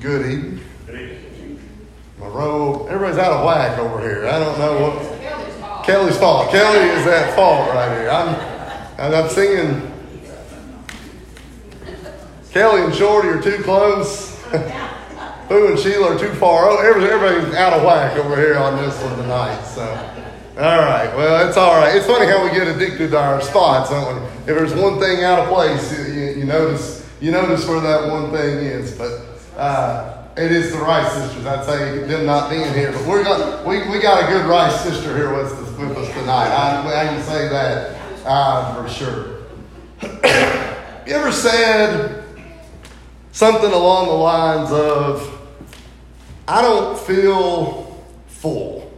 Good evening. My robe, everybody's out of whack over here. I don't know what. Kelly's fault. Kelly is at fault right here. I'm, I'm singing. Kelly and Shorty are too close. Boo and Sheila are too far. Oh, everybody's out of whack over here on this one tonight. So, all right. Well, it's all right. It's funny how we get addicted to our spots, don't we? If there's one thing out of place, you, you, you notice you notice where that one thing is. But uh, it is the Rice sisters. I'd say them not being here, but we're got we, we got a good Rice sister here with us, with us tonight. I, I can say that uh, for sure. you ever said something along the lines of, I don't feel full.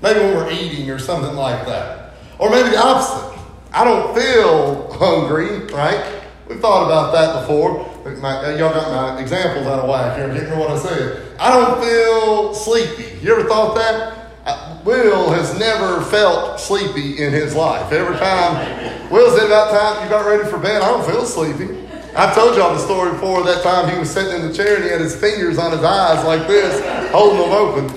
Maybe when we're eating or something like that. Or maybe the opposite. I don't feel hungry, right? We've thought about that before. My, y'all got my examples out of whack here. Getting what I said. I don't feel sleepy. You ever thought that? Uh, Will has never felt sleepy in his life. Every time Will said about time you got ready for bed, I don't feel sleepy. I've told y'all the story before. That time he was sitting in the chair and he had his fingers on his eyes like this, holding them open.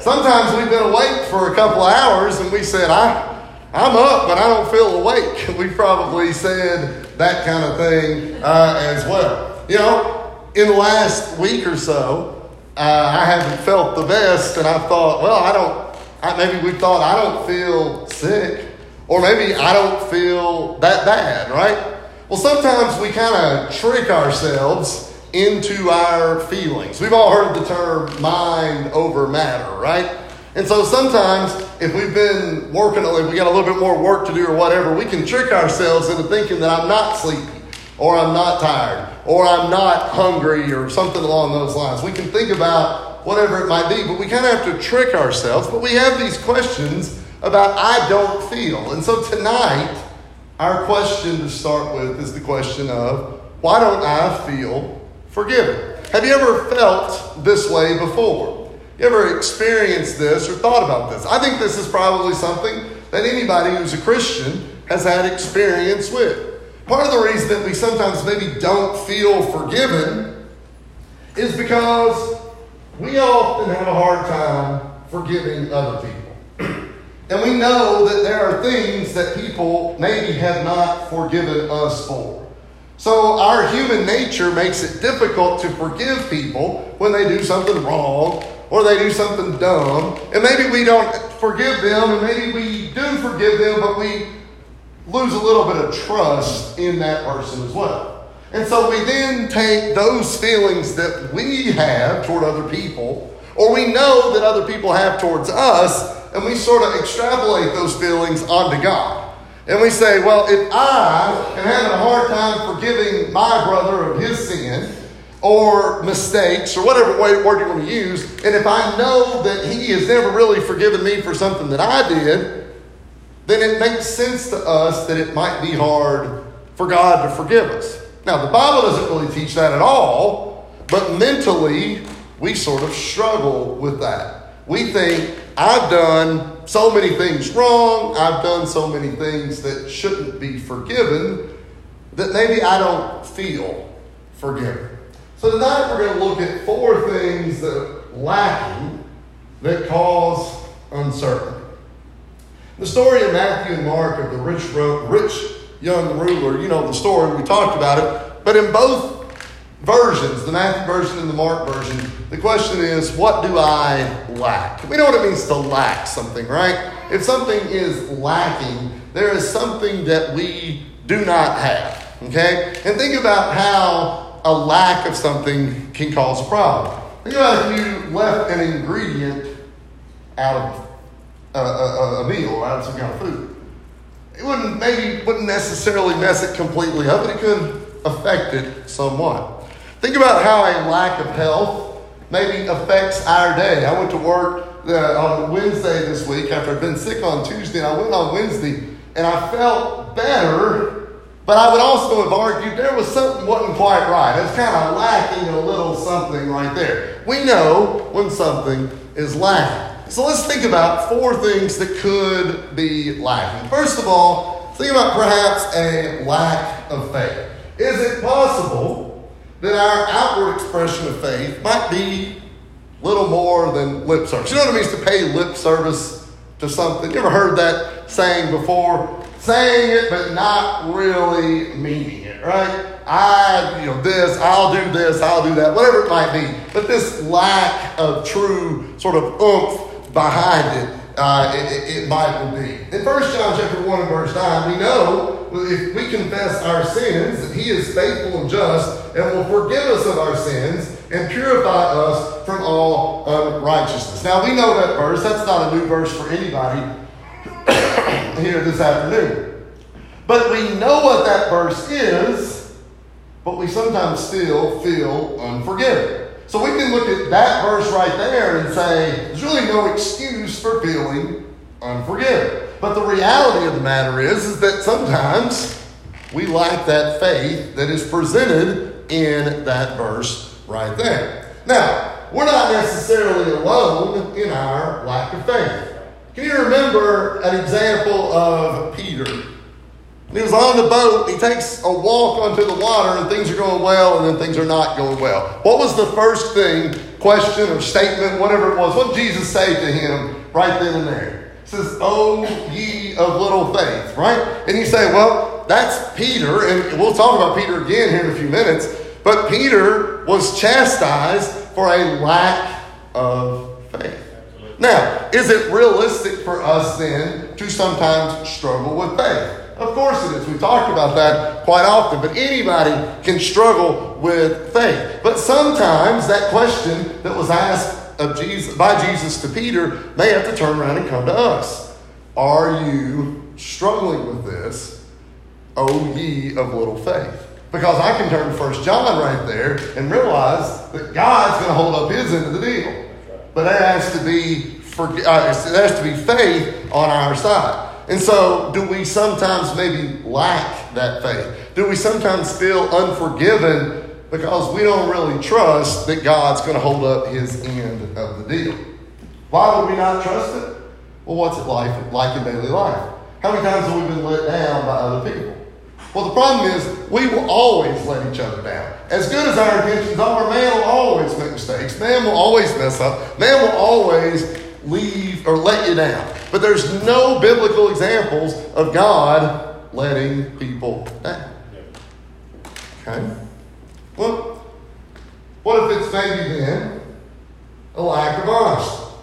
Sometimes we've been awake for a couple of hours and we said, I, I'm up, but I don't feel awake. We probably said that kind of thing uh, as well. You know, in the last week or so, uh, I haven't felt the best, and I thought, well, I don't, I, maybe we thought I don't feel sick, or maybe I don't feel that bad, right? Well, sometimes we kind of trick ourselves into our feelings. We've all heard the term mind over matter, right? And so sometimes if we've been working, if we got a little bit more work to do or whatever, we can trick ourselves into thinking that I'm not sleepy or I'm not tired or I'm not hungry or something along those lines. We can think about whatever it might be, but we kind of have to trick ourselves. But we have these questions about I don't feel. And so tonight, our question to start with is the question of why don't I feel forgiven? Have you ever felt this way before? You ever experienced this or thought about this? I think this is probably something that anybody who's a Christian has had experience with. Part of the reason that we sometimes maybe don't feel forgiven is because we often have a hard time forgiving other people. and we know that there are things that people maybe have not forgiven us for. So our human nature makes it difficult to forgive people when they do something wrong or they do something dumb. And maybe we don't forgive them, and maybe we do forgive them, but we lose a little bit of trust in that person as well. And so we then take those feelings that we have toward other people, or we know that other people have towards us, and we sort of extrapolate those feelings onto God. And we say, well, if I am having a hard time forgiving my brother of his sin, or mistakes, or whatever word you want to use, and if I know that he has never really forgiven me for something that I did, then it makes sense to us that it might be hard for God to forgive us. Now, the Bible doesn't really teach that at all, but mentally, we sort of struggle with that. We think, I've done so many things wrong, I've done so many things that shouldn't be forgiven, that maybe I don't feel forgiven. So tonight we're going to look at four things that are lacking that cause uncertainty. The story of Matthew and Mark of the rich, rich young ruler, you know the story, we talked about it, but in both versions, the Matthew version and the Mark version, the question is, what do I lack? We know what it means to lack something, right? If something is lacking, there is something that we do not have, okay? And think about how a lack of something can cause a problem. Think about if you left an ingredient out of a, a, a meal or out of some kind of food. It wouldn't maybe wouldn't necessarily mess it completely up, but it could affect it somewhat. Think about how a lack of health maybe affects our day. I went to work uh, on Wednesday this week after I'd been sick on Tuesday, and I went on Wednesday and I felt better but I would also have argued there was something wasn't quite right. It's kind of lacking a little something right there. We know when something is lacking. So let's think about four things that could be lacking. First of all, think about perhaps a lack of faith. Is it possible that our outward expression of faith might be little more than lip service. You know what it means to pay lip service to something? You ever heard that saying before? Saying it, but not really meaning it, right? I, you know, this, I'll do this, I'll do that, whatever it might be. But this lack of true sort of oomph behind it, uh, it, it, might be. In 1 John chapter 1 and verse 9, we know if we confess our sins, that he is faithful and just and will forgive us of our sins and purify us from all unrighteousness. Now, we know that verse. That's not a new verse for anybody here this afternoon. But we know what that verse is, but we sometimes still feel unforgiven. So we can look at that verse right there and say, there's really no excuse for feeling unforgiven. But the reality of the matter is, is that sometimes we lack that faith that is presented in that verse right there. Now, we're not necessarily alone in our lack of faith. Can you remember an example of Peter? He was on the boat, he takes a walk onto the water, and things are going well, and then things are not going well. What was the first thing, question or statement, whatever it was? What did Jesus say to him right then and there? He says, Oh, ye of little faith, right? And you say, Well, that's Peter, and we'll talk about Peter again here in a few minutes. But Peter was chastised for a lack of faith. Now, is it realistic for us then to sometimes struggle with faith? Of course it is. We talked about that quite often, but anybody can struggle with faith. But sometimes that question that was asked of Jesus by Jesus to Peter may have to turn around and come to us. Are you struggling with this, O ye of little faith? Because I can turn to First John right there and realize that God's going to hold up his end of the deal. But that has to be for, uh, has to be faith on our side. And so, do we sometimes maybe lack that faith? Do we sometimes feel unforgiven because we don't really trust that God's going to hold up his end of the deal? Why would we not trust it? Well, what's it like, like in daily life? How many times have we been let down by other people? Well, the problem is we will always let each other down. As good as our intentions are, man will always make mistakes. Man will always mess up. Man will always leave or let you down. But there's no biblical examples of God letting people down. Okay? Well, what if it's maybe then a lack of honesty?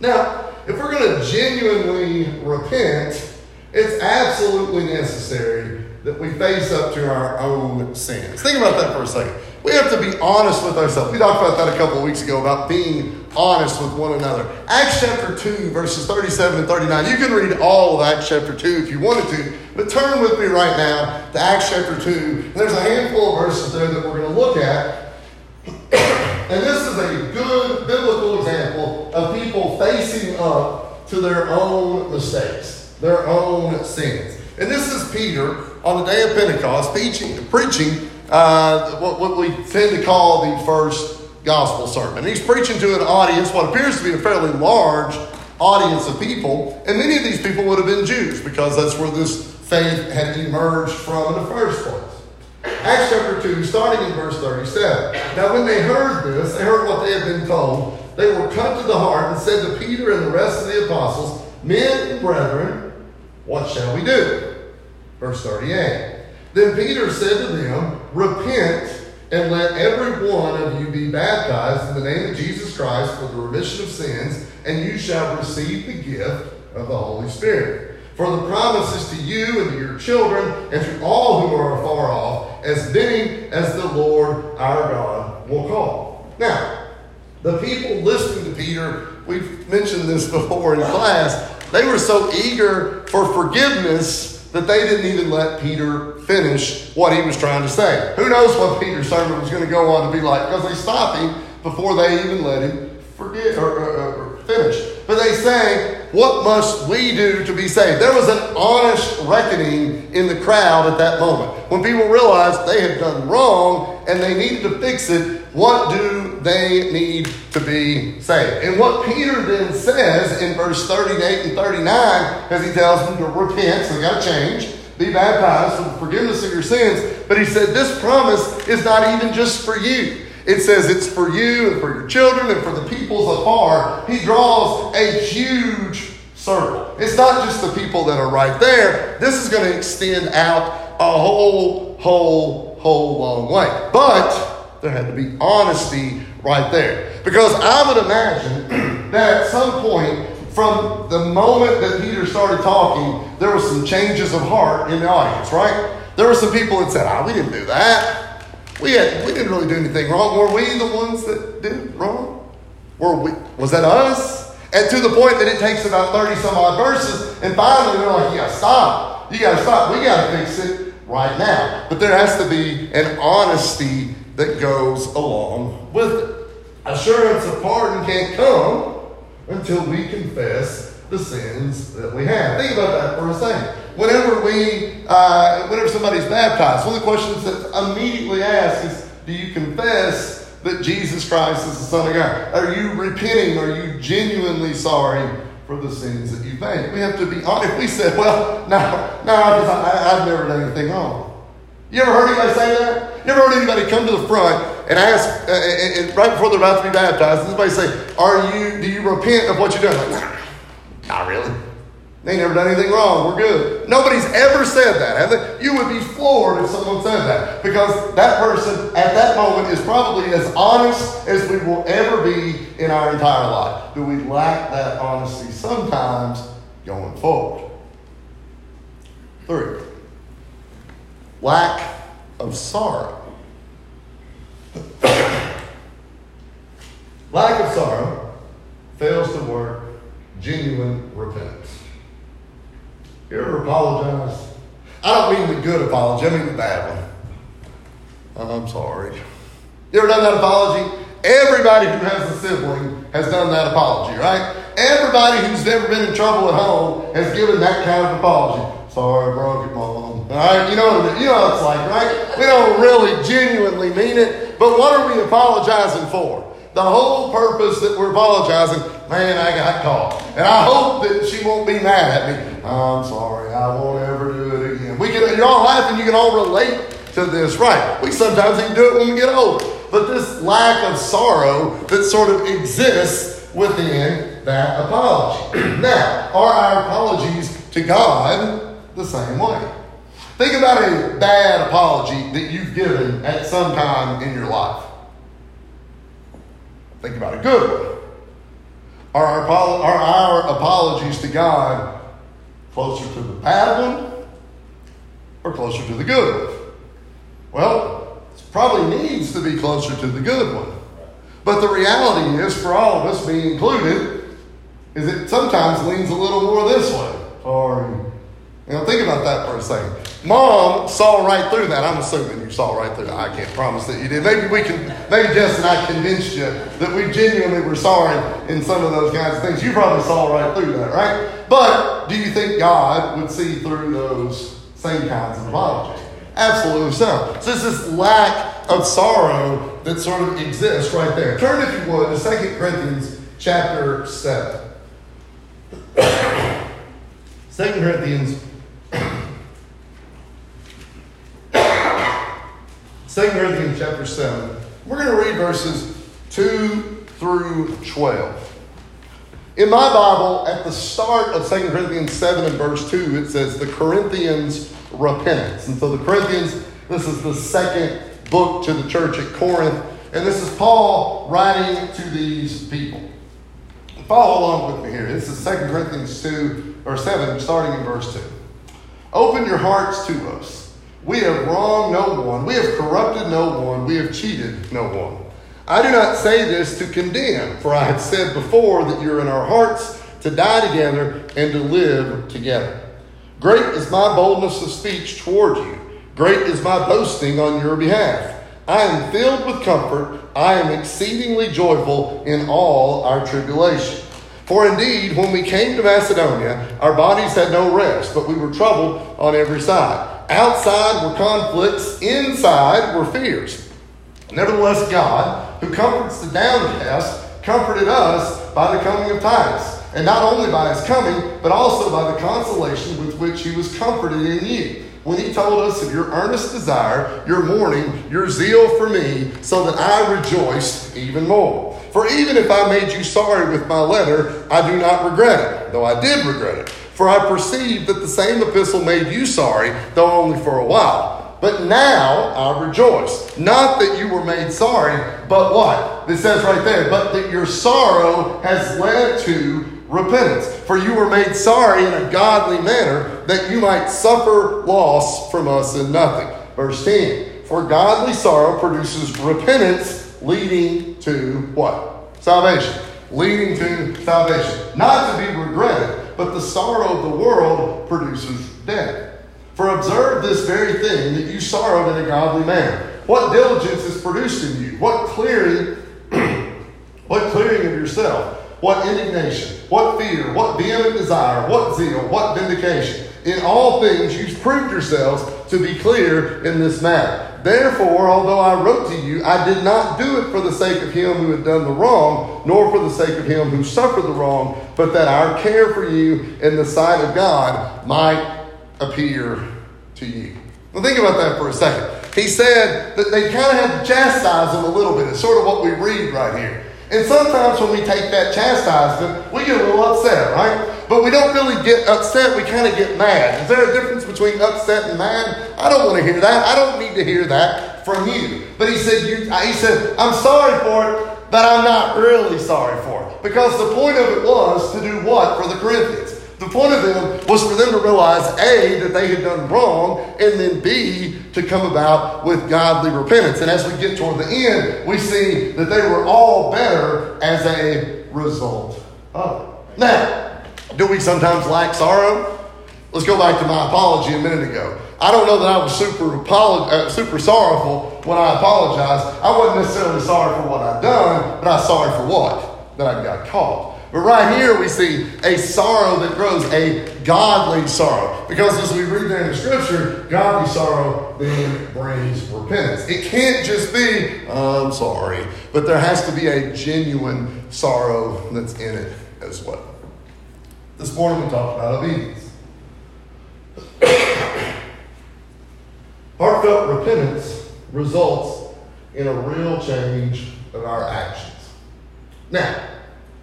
Now, if we're going to genuinely repent, it's absolutely necessary that we face up to our own sins. Think about that for a second. We have to be honest with ourselves. We talked about that a couple of weeks ago about being honest with one another. Acts chapter 2, verses 37 and 39. You can read all of Acts chapter 2 if you wanted to, but turn with me right now to Acts chapter 2. And there's a handful of verses there that we're going to look at. and this is a good biblical example of people facing up to their own mistakes, their own sins. And this is Peter on the day of Pentecost preaching, preaching uh, what, what we tend to call the first gospel sermon. He's preaching to an audience, what appears to be a fairly large audience of people, and many of these people would have been Jews because that's where this faith had emerged from in the first place. Acts chapter 2, starting in verse 37. Now, when they heard this, they heard what they had been told, they were cut to the heart and said to Peter and the rest of the apostles, Men and brethren, what shall we do? Verse 38. Then Peter said to them, Repent and let every one of you be baptized in the name of Jesus Christ for the remission of sins, and you shall receive the gift of the Holy Spirit. For the promise is to you and to your children and to all who are afar off, as many as the Lord our God will call. Now, the people listening to Peter, we've mentioned this before in class, they were so eager for forgiveness that they didn't even let Peter finish what he was trying to say. Who knows what Peter's sermon was going to go on to be like because they stopped him before they even let him forget or, or, or finish. But they say, What must we do to be saved? There was an honest reckoning in the crowd at that moment. When people realized they had done wrong and they needed to fix it, what do they need to be saved? And what Peter then says in verse 38 and 39, as he tells them to repent, so they got to change, be baptized for the forgiveness of your sins. But he said, this promise is not even just for you. It says it's for you and for your children and for the peoples afar. He draws a huge circle. It's not just the people that are right there. This is going to extend out a whole, whole, whole long way. But there had to be honesty right there. Because I would imagine that at some point, from the moment that Peter started talking, there were some changes of heart in the audience, right? There were some people that said, "Ah, we didn't do that. We had, we didn't really do anything wrong. Were we the ones that did wrong? Were we? Was that us?" And to the point that it takes about thirty some odd verses, and finally they're like, yeah, stop. You gotta stop. We gotta fix it right now." But there has to be an honesty that goes along with it. Assurance of pardon can't come until we confess the sins that we have. Think about that for a second. Whenever we, uh, whenever somebody's baptized, one of the questions that's immediately asked is, "Do you confess that Jesus Christ is the Son of God? Are you repenting? Are you genuinely sorry for the sins that you've made?" We have to be honest. If we said, "Well, no, no, I, I've never done anything wrong," you ever heard anybody say that? You ever heard anybody come to the front and ask, uh, and, and right before they're about to be baptized, somebody say, "Are you? Do you repent of what you've done?" Like, nah, not really. They never done anything wrong. We're good. Nobody's ever said that, have they? You would be floored if someone said that because that person at that moment is probably as honest as we will ever be in our entire life. Do we lack that honesty sometimes going forward? Three, lack of sorrow. Lack of sorrow fails to work genuine repentance. You ever apologize? I don't mean the good apology, I mean the bad one. I'm sorry. You ever done that apology? Everybody who has a sibling has done that apology, right? Everybody who's never been in trouble at home has given that kind of apology. Sorry, I broke it, Mom. Right, you know what you know what it's like, right? We don't really genuinely mean it, but what are we apologizing for? The whole purpose that we're apologizing, man, I got caught, and I hope that she won't be mad at me. I'm sorry, I won't ever do it again. We can, you're all laughing. You can all relate to this, right? We sometimes even do it when we get older, but this lack of sorrow that sort of exists within that apology. now, are our apologies to God the same way. Think about a bad apology that you've given at some time in your life. Think about a good one. Are our, are our apologies to God closer to the bad one or closer to the good one? Well, it probably needs to be closer to the good one. But the reality is, for all of us, me included, is it sometimes leans a little more this way. Sorry, know, think about that for a second. Mom saw right through that. I'm assuming you saw right through that. I can't promise that you did. Maybe we can, maybe Jess and I convinced you that we genuinely were sorry in some of those kinds of things. You probably saw right through that, right? But do you think God would see through those same kinds of apologies? Absolutely so. So it's this lack of sorrow that sort of exists right there. Turn, if you would, to 2 Corinthians chapter 7. 2 Corinthians 2 Corinthians chapter 7. We're going to read verses 2 through 12. In my Bible, at the start of 2 Corinthians 7 and verse 2, it says the Corinthians' repentance. And so the Corinthians, this is the second book to the church at Corinth. And this is Paul writing to these people. Follow along with me here. This is 2 Corinthians 2 or 7, starting in verse 2. Open your hearts to us. We have wronged no one. We have corrupted no one. We have cheated no one. I do not say this to condemn, for I have said before that you're in our hearts to die together and to live together. Great is my boldness of speech toward you. Great is my boasting on your behalf. I am filled with comfort. I am exceedingly joyful in all our tribulation. For indeed, when we came to Macedonia, our bodies had no rest, but we were troubled on every side. Outside were conflicts, inside were fears. Nevertheless, God, who comforts the downcast, comforted us by the coming of Titus, and not only by his coming, but also by the consolation with which he was comforted in you. When he told us of your earnest desire, your mourning, your zeal for me, so that I rejoiced even more. For even if I made you sorry with my letter, I do not regret it, though I did regret it. For I perceive that the same epistle made you sorry, though only for a while. But now I rejoice. Not that you were made sorry, but what? It says right there, but that your sorrow has led to repentance. For you were made sorry in a godly manner, that you might suffer loss from us in nothing. Verse 10 For godly sorrow produces repentance, leading to what? Salvation. Leading to salvation. Not to be regretted, but the sorrow of the world produces death. For observe this very thing that you sorrowed in a godly manner. What diligence is produced in you? What clearing, what clearing of yourself? What indignation? What fear? What vehement desire? What zeal? What vindication? In all things you've proved yourselves to be clear in this matter. Therefore, although I wrote to you, I did not do it for the sake of him who had done the wrong, nor for the sake of him who suffered the wrong, but that our care for you in the sight of God might appear to you. Well, think about that for a second. He said that they kind of had to chastise him a little bit. It's sort of what we read right here. And sometimes when we take that chastisement, we get a little upset, right? But we don't really get upset, we kind of get mad. Is there a difference between upset and mad? I don't want to hear that. I don't need to hear that from you. But he said, you, he said, I'm sorry for it, but I'm not really sorry for it. Because the point of it was to do what for the Corinthians? The point of them was for them to realize A, that they had done wrong, and then B, to come about with godly repentance. And as we get toward the end, we see that they were all better as a result of it. Now, do we sometimes lack sorrow? Let's go back to my apology a minute ago. I don't know that I was super apolog- uh, super sorrowful when I apologized. I wasn't necessarily sorry for what I'd done, but I was sorry for what? That I got caught. But right here we see a sorrow that grows, a godly sorrow. Because as we read there in the scripture, godly sorrow then brings repentance. It can't just be, I'm sorry, but there has to be a genuine sorrow that's in it as well. This morning we talked about obedience. Heartfelt repentance results in a real change of our actions. Now,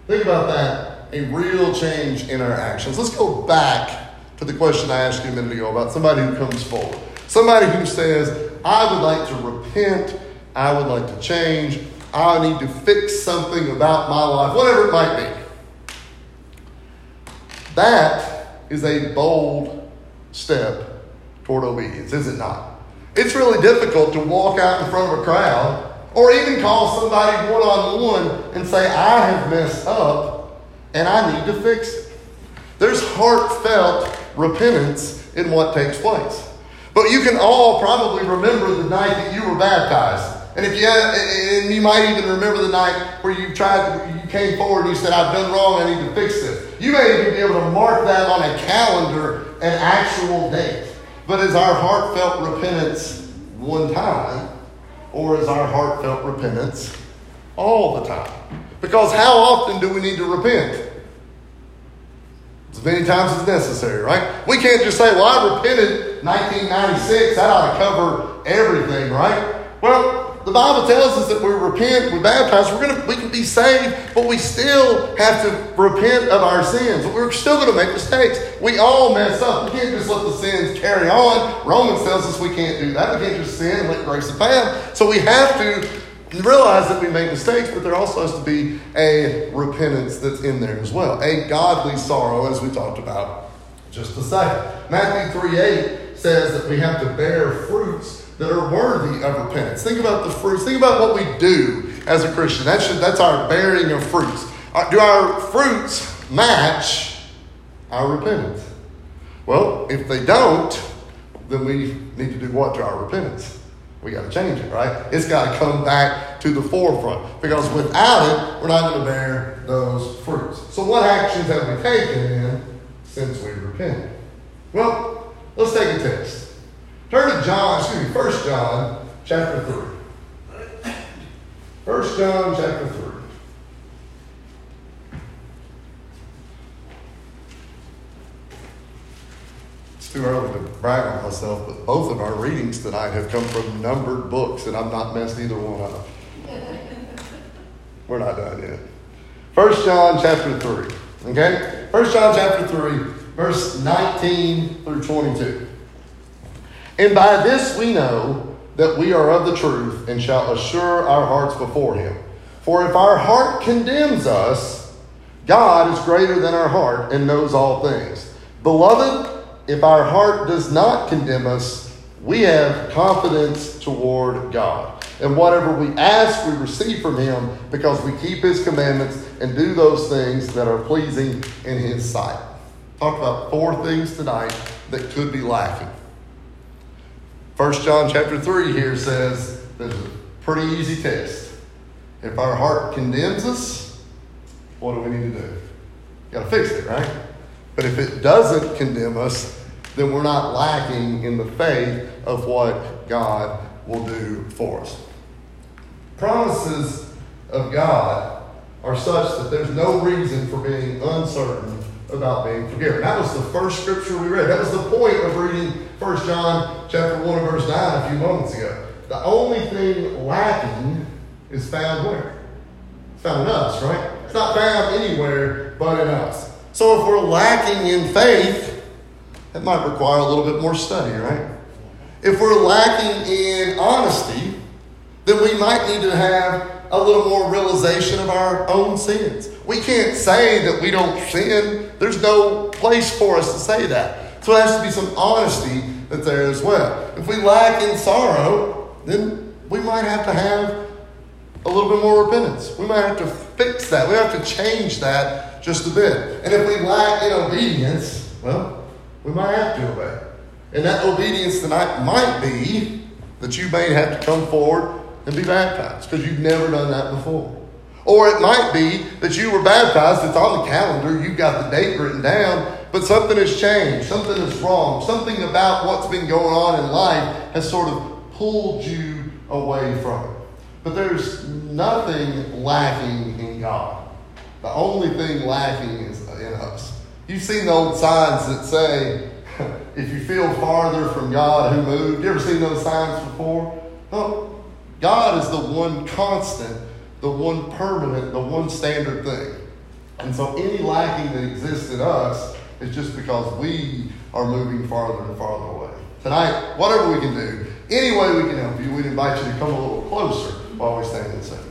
Think about that. A real change in our actions. Let's go back to the question I asked you a minute ago about somebody who comes forward. Somebody who says, I would like to repent, I would like to change, I need to fix something about my life, whatever it might be. That is a bold step toward obedience, is it not? It's really difficult to walk out in front of a crowd or even call somebody one on one and say, I have messed up and I need to fix it. There's heartfelt repentance in what takes place. But you can all probably remember the night that you were baptized. And if you and you might even remember the night where you tried, came forward and you said, "I've done wrong. I need to fix this." You may even be able to mark that on a calendar, an actual date. But is our heartfelt repentance one time, or is our heartfelt repentance all the time? Because how often do we need to repent? As many times as necessary, right? We can't just say, well, I repented 1996, that ought to cover everything, right? Well, the Bible tells us that we repent, we baptize, we're gonna we can be saved, but we still have to repent of our sins. We're still gonna make mistakes. We all mess up. We can't just let the sins carry on. Romans tells us we can't do that. We can't just sin and let grace abound. So we have to realize that we make mistakes, but there also has to be a repentance that's in there as well. A godly sorrow, as we talked about just a second. Matthew 3 8 says that we have to bear fruits that are worthy of repentance. Think about the fruits. Think about what we do as a Christian. That should, that's our bearing of fruits. Uh, do our fruits match our repentance? Well, if they don't, then we need to do what to our repentance? We got to change it, right? It's got to come back to the forefront because without it, we're not going to bear those fruits. So, what actions have we taken then since we repented? Well, let's take a test. Turn to John, excuse me, 1 John chapter 3. 1 John chapter 3. It's too early to brag on myself, but both of our readings tonight have come from numbered books, and I've not messed either one up. We're not done yet. 1 John chapter 3. Okay? 1 John chapter 3, verse 19 through 22. And by this we know that we are of the truth and shall assure our hearts before him. For if our heart condemns us, God is greater than our heart and knows all things. Beloved, if our heart does not condemn us, we have confidence toward God. And whatever we ask, we receive from Him because we keep His commandments and do those things that are pleasing in His sight. Talk about four things tonight that could be lacking. First John chapter 3 here says there's a pretty easy test. If our heart condemns us, what do we need to do? Got to fix it, right? But if it doesn't condemn us, then we're not lacking in the faith of what God will do for us. Promises of God are such that there's no reason for being uncertain about being forgiven. That was the first scripture we read. That was the point of reading 1 John chapter 1 verse 9 a few moments ago. The only thing lacking is found where? It's found in us, right? It's not found anywhere but in us. So if we're lacking in faith, that might require a little bit more study, right? If we're lacking in honesty, then we might need to have a little more realization of our own sins. We can't say that we don't sin. There's no place for us to say that. So there has to be some honesty that there as well. If we lack in sorrow, then we might have to have a little bit more repentance. We might have to fix that. We have to change that just a bit. And if we lack in obedience, well, we might have to obey. And that obedience tonight might be that you may have to come forward and be baptized because you've never done that before. Or it might be that you were baptized, it's on the calendar, you've got the date written down, but something has changed, something is wrong, something about what's been going on in life has sort of pulled you away from it. But there's nothing lacking in God. The only thing lacking is in us. You've seen the old signs that say, if you feel farther from God, who moved? You ever seen those signs before? Oh, God is the one constant, the one permanent, the one standard thing. And so any lacking that exists in us is just because we are moving farther and farther away. Tonight, whatever we can do, any way we can help you, we'd invite you to come a little closer while we stand and sing.